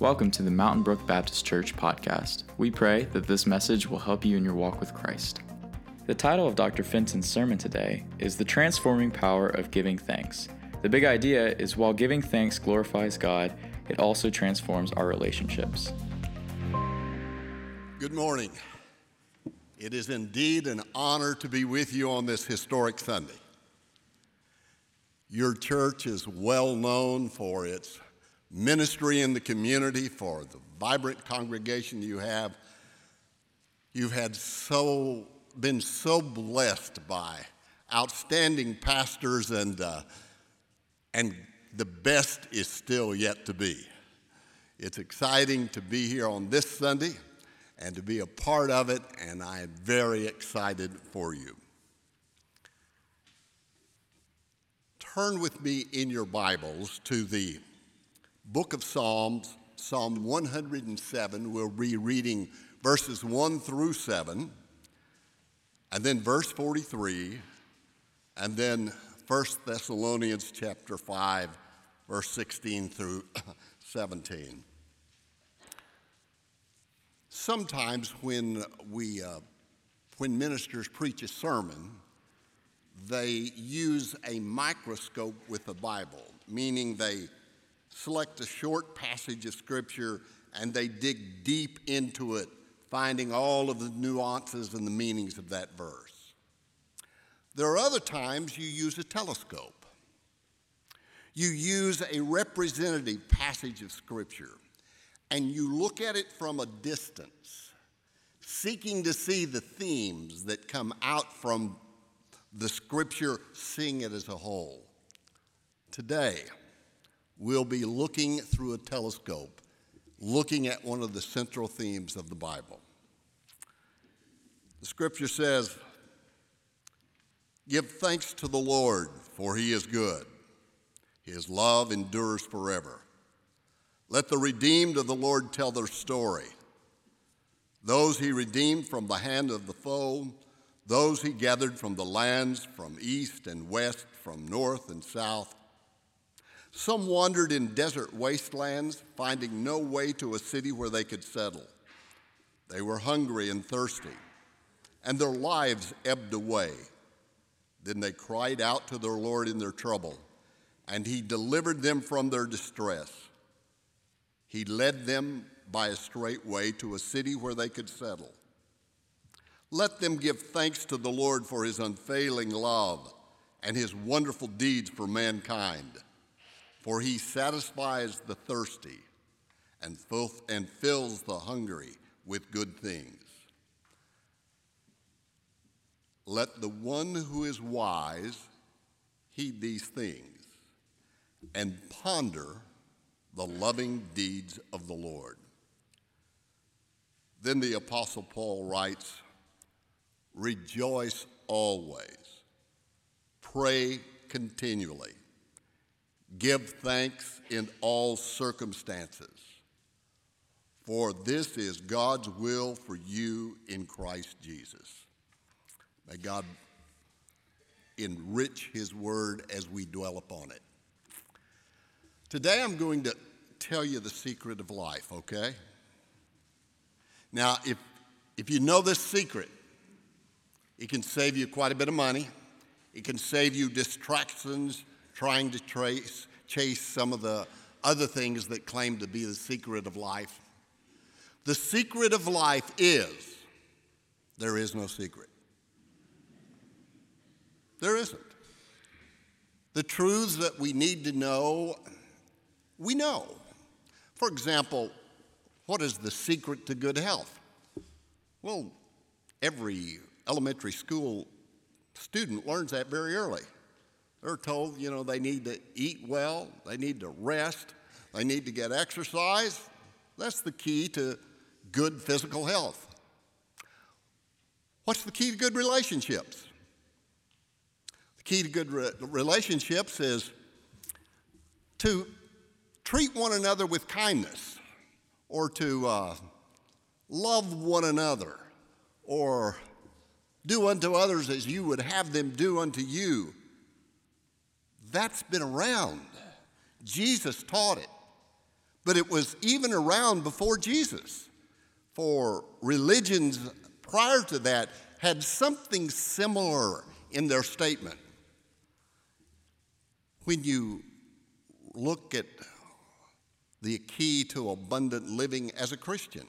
Welcome to the Mountain Brook Baptist Church podcast. We pray that this message will help you in your walk with Christ. The title of Dr. Fenton's sermon today is The Transforming Power of Giving Thanks. The big idea is while giving thanks glorifies God, it also transforms our relationships. Good morning. It is indeed an honor to be with you on this historic Sunday. Your church is well known for its ministry in the community, for the vibrant congregation you have. You've had so been so blessed by outstanding pastors, and uh, and the best is still yet to be. It's exciting to be here on this Sunday and to be a part of it, and I am very excited for you. Turn with me in your Bibles to the book of Psalms, Psalm 107. We'll be reading verses 1 through 7, and then verse 43, and then 1 Thessalonians chapter 5, verse 16 through 17. Sometimes when we uh, when ministers preach a sermon, they use a microscope with the Bible, meaning they select a short passage of Scripture and they dig deep into it, finding all of the nuances and the meanings of that verse. There are other times you use a telescope. You use a representative passage of Scripture and you look at it from a distance, seeking to see the themes that come out from the scripture, seeing it as a whole. Today, we'll be looking through a telescope, looking at one of the central themes of the Bible. The scripture says, Give thanks to the Lord, for he is good. His love endures forever. Let the redeemed of the Lord tell their story. Those he redeemed from the hand of the foe, those he gathered from the lands from east and west, from north and south. Some wandered in desert wastelands, finding no way to a city where they could settle. They were hungry and thirsty, and their lives ebbed away. Then they cried out to their Lord in their trouble, and he delivered them from their distress. He led them by a straight way to a city where they could settle. Let them give thanks to the Lord for his unfailing love and his wonderful deeds for mankind. For he satisfies the thirsty and, and fills the hungry with good things. Let the one who is wise heed these things and ponder the loving deeds of the Lord. Then the Apostle Paul writes, Rejoice always, pray continually, give thanks in all circumstances, for this is God's will for you in Christ Jesus. May God enrich his word as we dwell upon it. Today I'm going to tell you the secret of life, okay? Now, if, if you know this secret, it can save you quite a bit of money. It can save you distractions trying to trace, chase some of the other things that claim to be the secret of life. The secret of life is there is no secret. There isn't. The truths that we need to know, we know. For example, what is the secret to good health? Well, every elementary school student learns that very early. They're told, you know, they need to eat well, they need to rest, they need to get exercise. That's the key to good physical health. What's the key to good relationships? The key to good re- relationships is to treat one another with kindness or to uh, love one another or do unto others as you would have them do unto you. That's been around. Jesus taught it. but it was even around before Jesus. For religions prior to that had something similar in their statement. When you look at the key to abundant living as a Christian,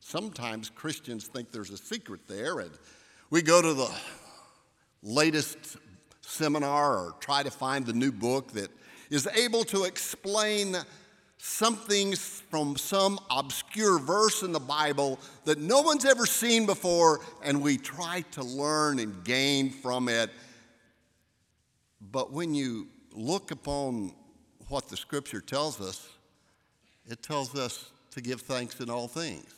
sometimes Christians think there's a secret there, and we go to the latest seminar or try to find the new book that is able to explain something from some obscure verse in the Bible that no one's ever seen before, and we try to learn and gain from it. But when you look upon what the scripture tells us, it tells us to give thanks in all things.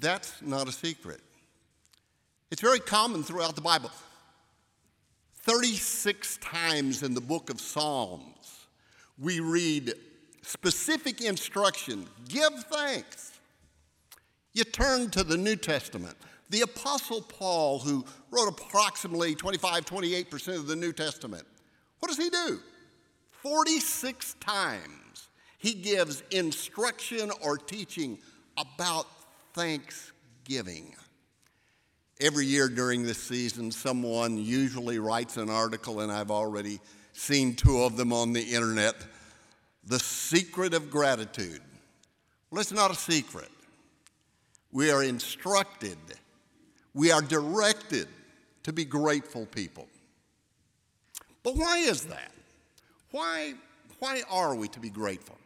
That's not a secret. It's very common throughout the Bible. 36 times in the book of Psalms, we read specific instruction give thanks. You turn to the New Testament. The Apostle Paul, who wrote approximately 25, 28% of the New Testament, what does he do? 46 times he gives instruction or teaching about thanksgiving. Every year during this season, someone usually writes an article, and I've already seen two of them on the internet. The secret of gratitude. Well, it's not a secret. We are instructed, we are directed to be grateful people. But why is that? Why, why are we to be grateful?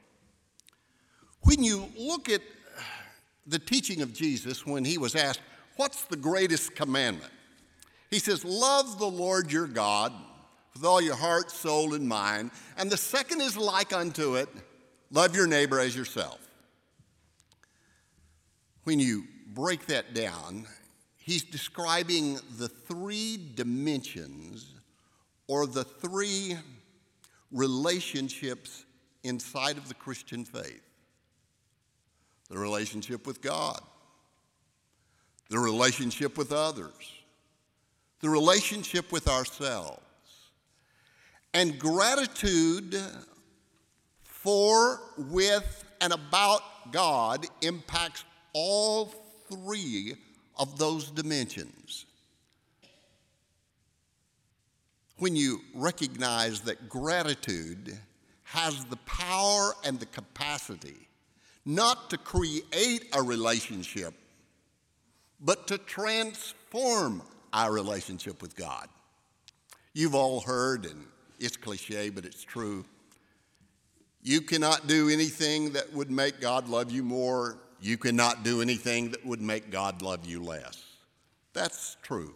When you look at the teaching of Jesus when he was asked, What's the greatest commandment? He says, Love the Lord your God with all your heart, soul, and mind. And the second is like unto it love your neighbor as yourself. When you break that down, he's describing the three dimensions or the three relationships inside of the Christian faith the relationship with God, the relationship with others, the relationship with ourselves. And gratitude for, with, and about God impacts all three of those dimensions. When you recognize that gratitude has the power and the capacity not to create a relationship, but to transform our relationship with God. You've all heard, and it's cliche, but it's true. You cannot do anything that would make God love you more. You cannot do anything that would make God love you less. That's true.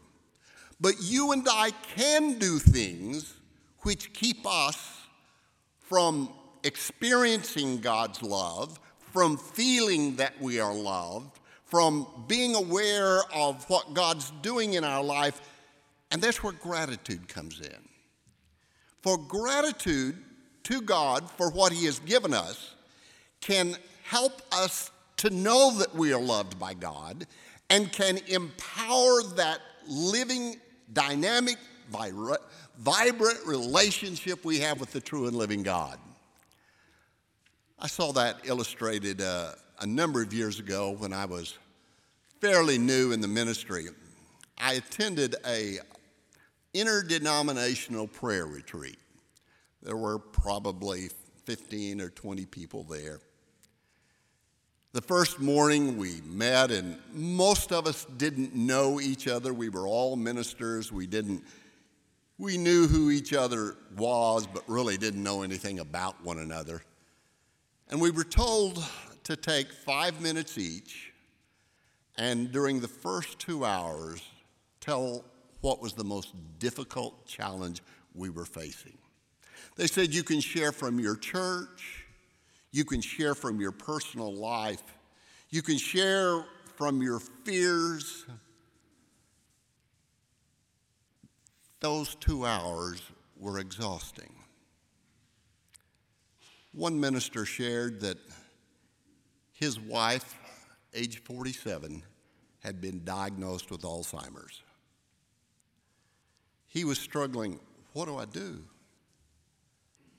But you and I can do things which keep us from experiencing God's love, from feeling that we are loved, from being aware of what God's doing in our life. And that's where gratitude comes in. For gratitude to God for what He has given us can help us to know that we are loved by God and can empower that living, dynamic, vibrant relationship we have with the true and living God. I saw that illustrated uh, a number of years ago when I was fairly new in the ministry. I attended a interdenominational prayer retreat. There were probably 15 or 20 people there. The first morning we met, and most of us didn't know each other. We were all ministers. We didn't, we knew who each other was, but really didn't know anything about one another. And we were told to take five minutes each, and during the first two hours, tell what was the most difficult challenge we were facing. They said you can share from your church, you can share from your personal life, you can share from your fears. Those two hours were exhausting. One minister shared that his wife, age 47, had been diagnosed with Alzheimer's. He was struggling, what do I do?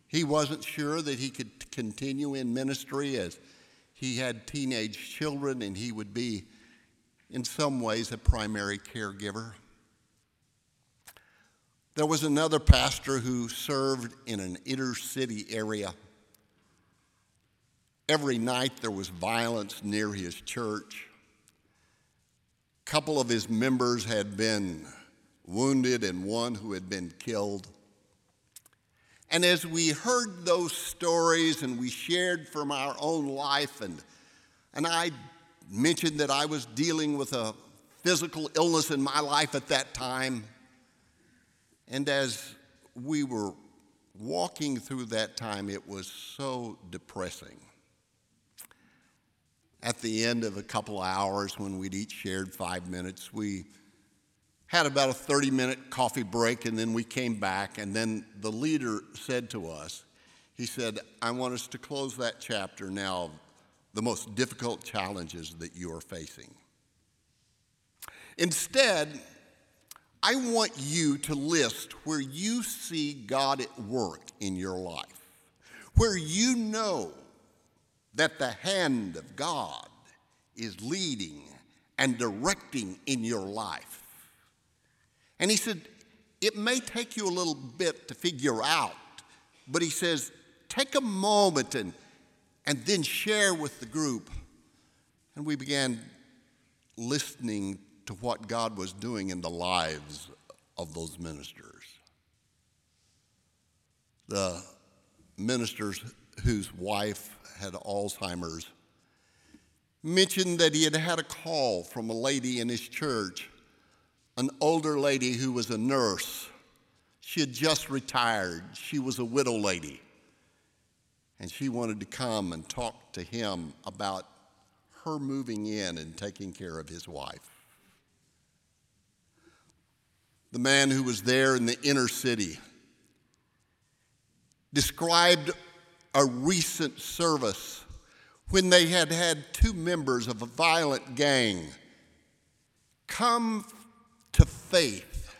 He wasn't sure that he could continue in ministry as he had teenage children and he would be, in some ways, a primary caregiver. There was another pastor who served in an inner city area. Every night there was violence near his church. A couple of his members had been wounded and one who had been killed. And as we heard those stories and we shared from our own life, and, and I mentioned that I was dealing with a physical illness in my life at that time, and as we were walking through that time, it was so depressing. At the end of a couple of hours, when we'd each shared five minutes, we had about a 30 minute coffee break, and then we came back. And then the leader said to us, He said, I want us to close that chapter now, the most difficult challenges that you are facing. Instead, I want you to list where you see God at work in your life, where you know that the hand of God is leading and directing in your life. And he said, It may take you a little bit to figure out, but he says, Take a moment and, and then share with the group. And we began listening to what God was doing in the lives of those ministers. The ministers whose wife had Alzheimer's mentioned that he had had a call from a lady in his church, an older lady who was a nurse. She had just retired, she was a widow lady. And she wanted to come and talk to him about her moving in and taking care of his wife the man who was there in the inner city, described a recent service when they had had two members of a violent gang come to faith.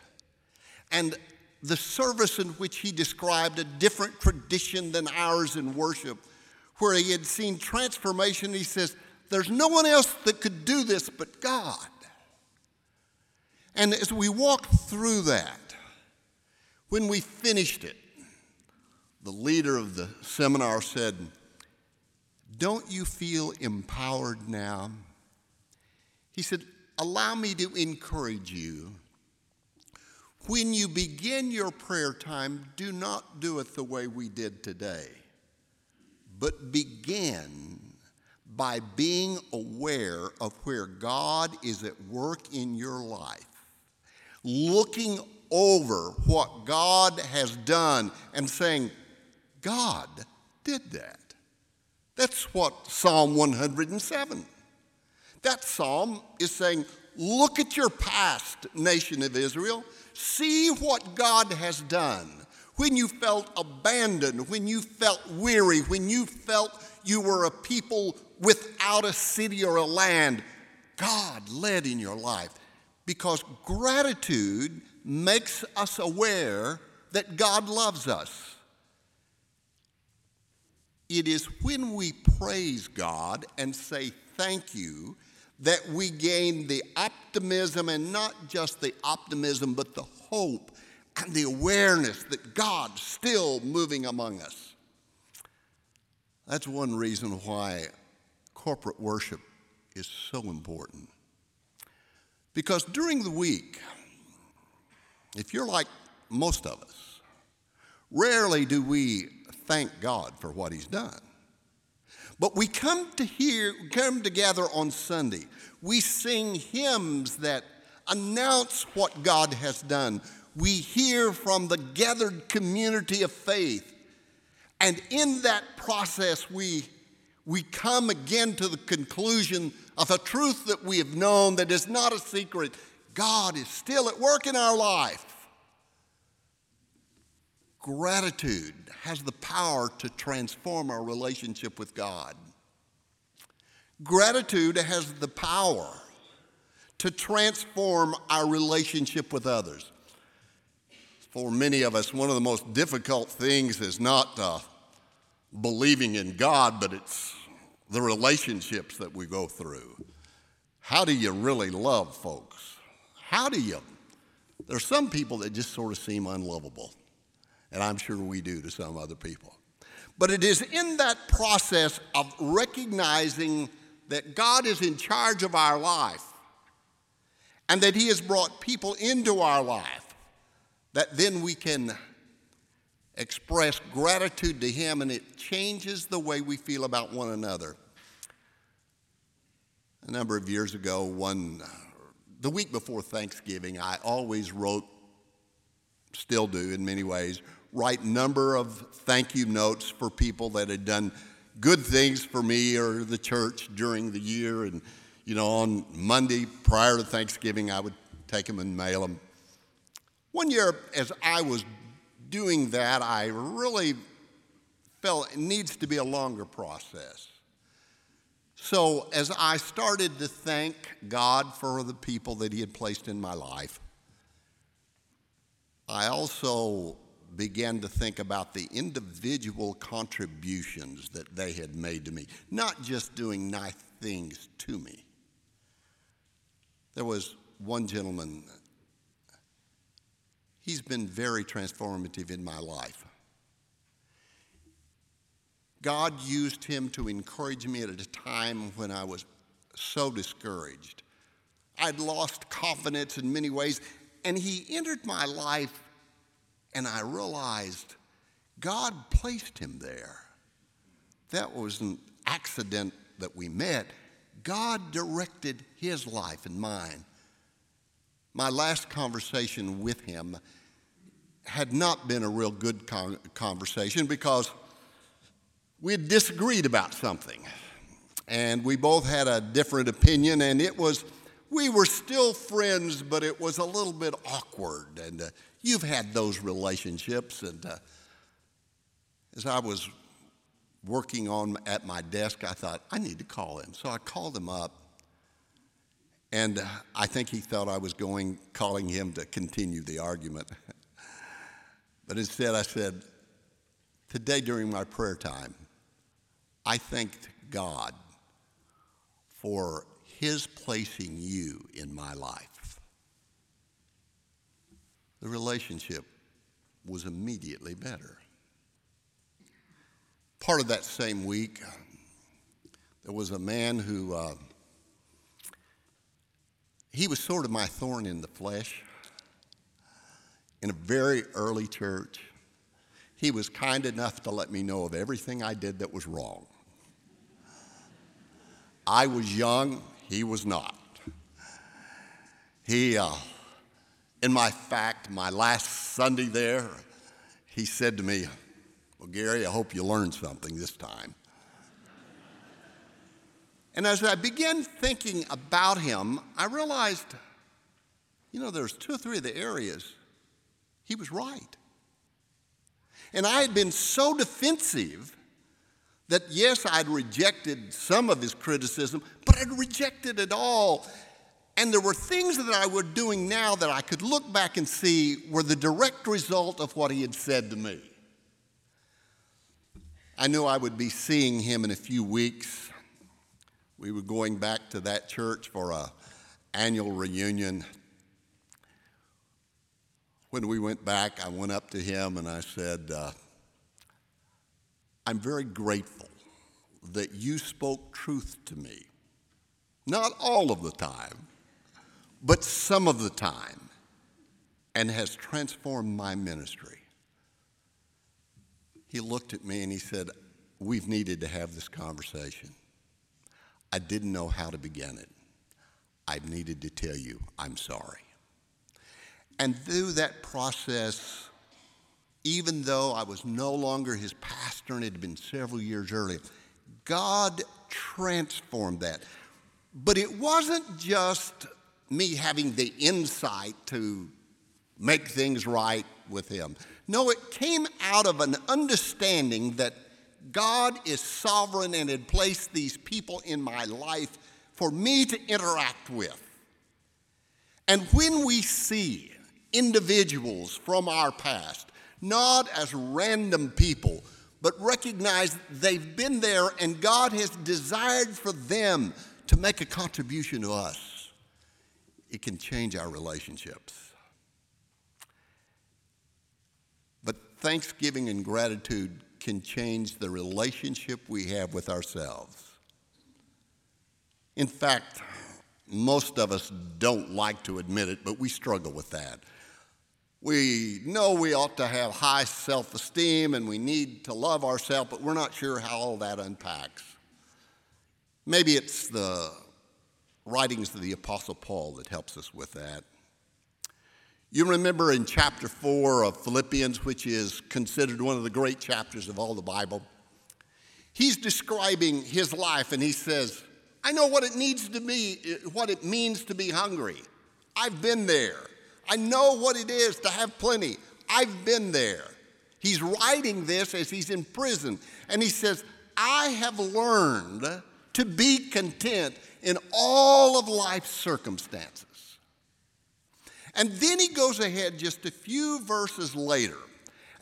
And the service in which he described a different tradition than ours in worship, where he had seen transformation, he says, There's no one else that could do this but God. And as we walked through that, when we finished it, the leader of the seminar said, Don't you feel empowered now? He said, Allow me to encourage you. When you begin your prayer time, do not do it the way we did today, but begin by being aware of where God is at work in your life looking over what God has done and saying, God did that. That's what Psalm 107. That psalm is saying, look at your past, nation of Israel. See what God has done. When you felt abandoned, when you felt weary, when you felt you were a people without a city or a land, God led in your life because gratitude makes us aware that God loves us. It is when we praise God and say thank you that we gain the optimism, and not just the optimism, but the hope and the awareness that God's still moving among us. That's one reason why corporate worship is so important. Because during the week, if you're like most of us, rarely do we thank God for what He's done. But we come to hear, come together on Sunday. We sing hymns that announce what God has done. We hear from the gathered community of faith. And in that process, we, we come again to the conclusion of a truth that we have known that is not a secret. God is still at work in our life. Gratitude has the power to transform our relationship with God. Gratitude has the power to transform our relationship with others. for many of us, one of the most difficult things is not uh, believing in God, but it's the relationships that we go through. How do you really love folks? How do you? There's some people that just sort of seem unlovable, and I'm sure we do to some other people. But it is in that process of recognizing that God is in charge of our life and that He has brought people into our life that then we can express gratitude to Him and it changes the way we feel about one another. A number of years ago, one, the week before Thanksgiving, I always wrote, still do in many ways, write number of thank you notes for people that had done good things for me or the church during the year. And, you know, on Monday prior to Thanksgiving, I would take them and mail them. One year, as I was doing that, I really felt it needs to be a longer process. So, as I started to thank God for the people that He had placed in my life, I also began to think about the individual contributions that they had made to me, not just doing nice things to me. There was one gentleman He's been very transformative in my life. God used him to encourage me at a time when I was so discouraged. I'd lost confidence in many ways, and he entered my life, and I realized God placed him there. That was an accident that we met. God directed his life and mine my last conversation with him had not been a real good con- conversation because we had disagreed about something. And we both had a different opinion, and it was, we were still friends, but it was a little bit awkward. And uh, you've had those relationships. And uh, as I was working on at my desk, I thought, I need to call him. So I called him up and I think he thought I was going, calling him to continue the argument. but instead, I said, Today during my prayer time, I thanked God for his placing you in my life. The relationship was immediately better. Part of that same week, there was a man who. Uh, he was sort of my thorn in the flesh. In a very early church, he was kind enough to let me know of everything I did that was wrong. I was young, he was not. He, uh, in my fact, my last Sunday there, he said to me, Well, Gary, I hope you learned something this time. And as I began thinking about him, I realized, you know, there's two or three of the areas he was right. And I had been so defensive that, yes, I'd rejected some of his criticism, but I'd rejected it all. And there were things that I was doing now that I could look back and see were the direct result of what he had said to me. I knew I would be seeing him in a few weeks. We were going back to that church for a annual reunion. When we went back, I went up to him and I said, uh, I'm very grateful that you spoke truth to me. Not all of the time, but some of the time, and has transformed my ministry. He looked at me and he said, We've needed to have this conversation. I didn't know how to begin it. I needed to tell you, I'm sorry. And through that process, even though I was no longer his pastor and it had been several years earlier, God transformed that. But it wasn't just me having the insight to make things right with him. No, it came out of an understanding that God is sovereign and had placed these people in my life for me to interact with. And when we see individuals from our past, not as random people, but recognize they've been there and God has desired for them to make a contribution to us, it can change our relationships. But thanksgiving and gratitude can change the relationship we have with ourselves. In fact, most of us don't like to admit it, but we struggle with that. We know we ought to have high self esteem and we need to love ourselves, but we're not sure how all that unpacks. Maybe it's the writings of the Apostle Paul that helps us with that. You remember in chapter 4 of Philippians, which is considered one of the great chapters of all the Bible, he's describing his life and he says, I know what it needs to be, what it means to be hungry. I've been there. I know what it is to have plenty. I've been there. He's writing this as he's in prison, and he says, I have learned to be content in all of life's circumstances. And then he goes ahead just a few verses later,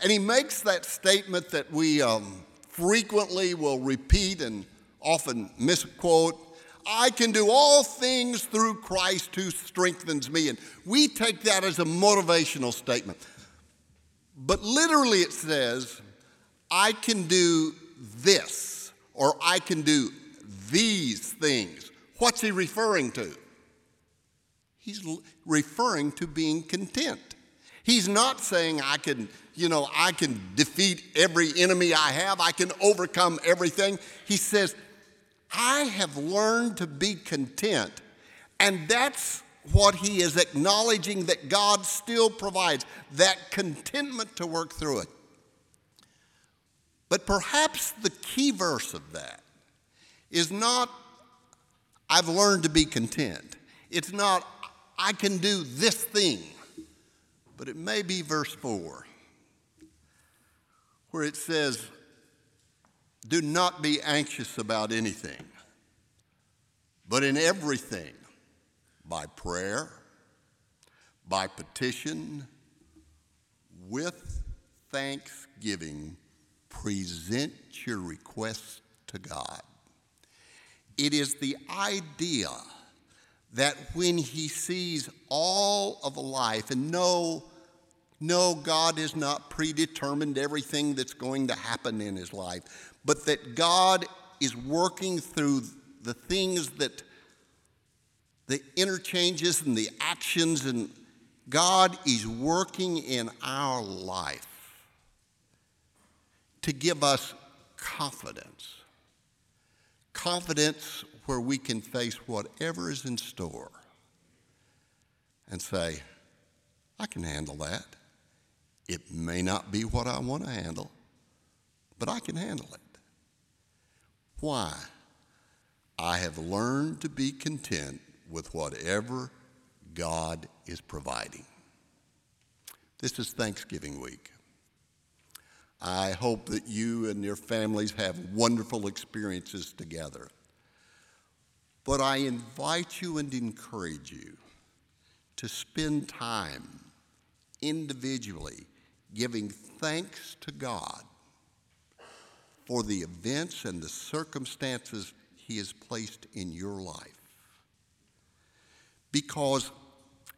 and he makes that statement that we um, frequently will repeat and often misquote I can do all things through Christ who strengthens me. And we take that as a motivational statement. But literally it says, I can do this, or I can do these things. What's he referring to? He's referring to being content. He's not saying I can, you know, I can defeat every enemy I have, I can overcome everything. He says, I have learned to be content. And that's what he is acknowledging that God still provides that contentment to work through it. But perhaps the key verse of that is not, I've learned to be content. It's not, I can do this thing. But it may be verse 4, where it says, do not be anxious about anything, but in everything, by prayer, by petition, with thanksgiving, present your requests to God. It is the idea that when he sees all of life and no, no, God has not predetermined everything that's going to happen in his life, but that God is working through the things that the interchanges and the actions, and God is working in our life to give us confidence. Confidence where we can face whatever is in store and say, I can handle that. It may not be what I want to handle, but I can handle it. Why? I have learned to be content with whatever God is providing. This is Thanksgiving week. I hope that you and your families have wonderful experiences together. But I invite you and encourage you to spend time individually giving thanks to God for the events and the circumstances He has placed in your life. Because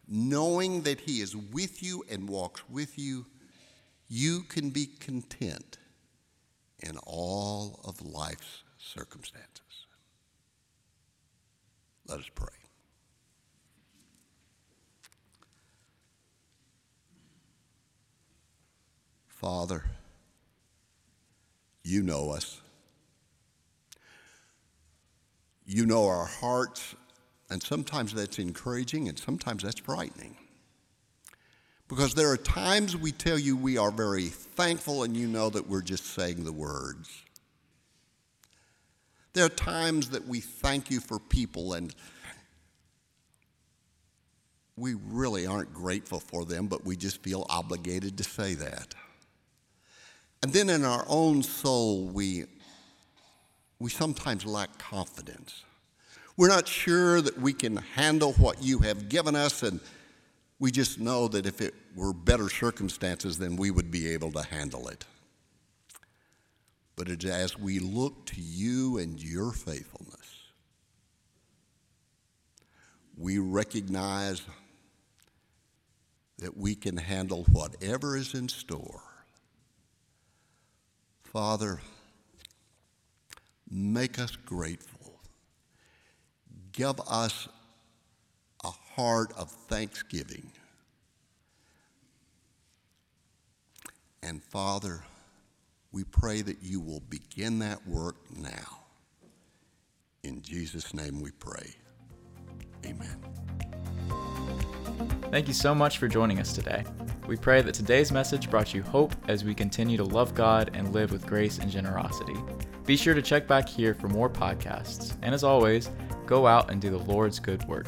knowing that He is with you and walks with you, you can be content in all of life's circumstances. Let us pray. Father, you know us. You know our hearts, and sometimes that's encouraging and sometimes that's frightening. Because there are times we tell you we are very thankful and you know that we're just saying the words. There are times that we thank you for people and we really aren't grateful for them, but we just feel obligated to say that. And then in our own soul, we, we sometimes lack confidence. We're not sure that we can handle what you have given us, and We just know that if it were better circumstances, then we would be able to handle it. But it, as we look to you and your faithfulness, we recognize that we can handle whatever is in store. Father, make us grateful. Give us a heart of thanksgiving. And Father, we pray that you will begin that work now. In Jesus' name we pray. Amen. Thank you so much for joining us today. We pray that today's message brought you hope as we continue to love God and live with grace and generosity. Be sure to check back here for more podcasts. And as always, go out and do the Lord's good work.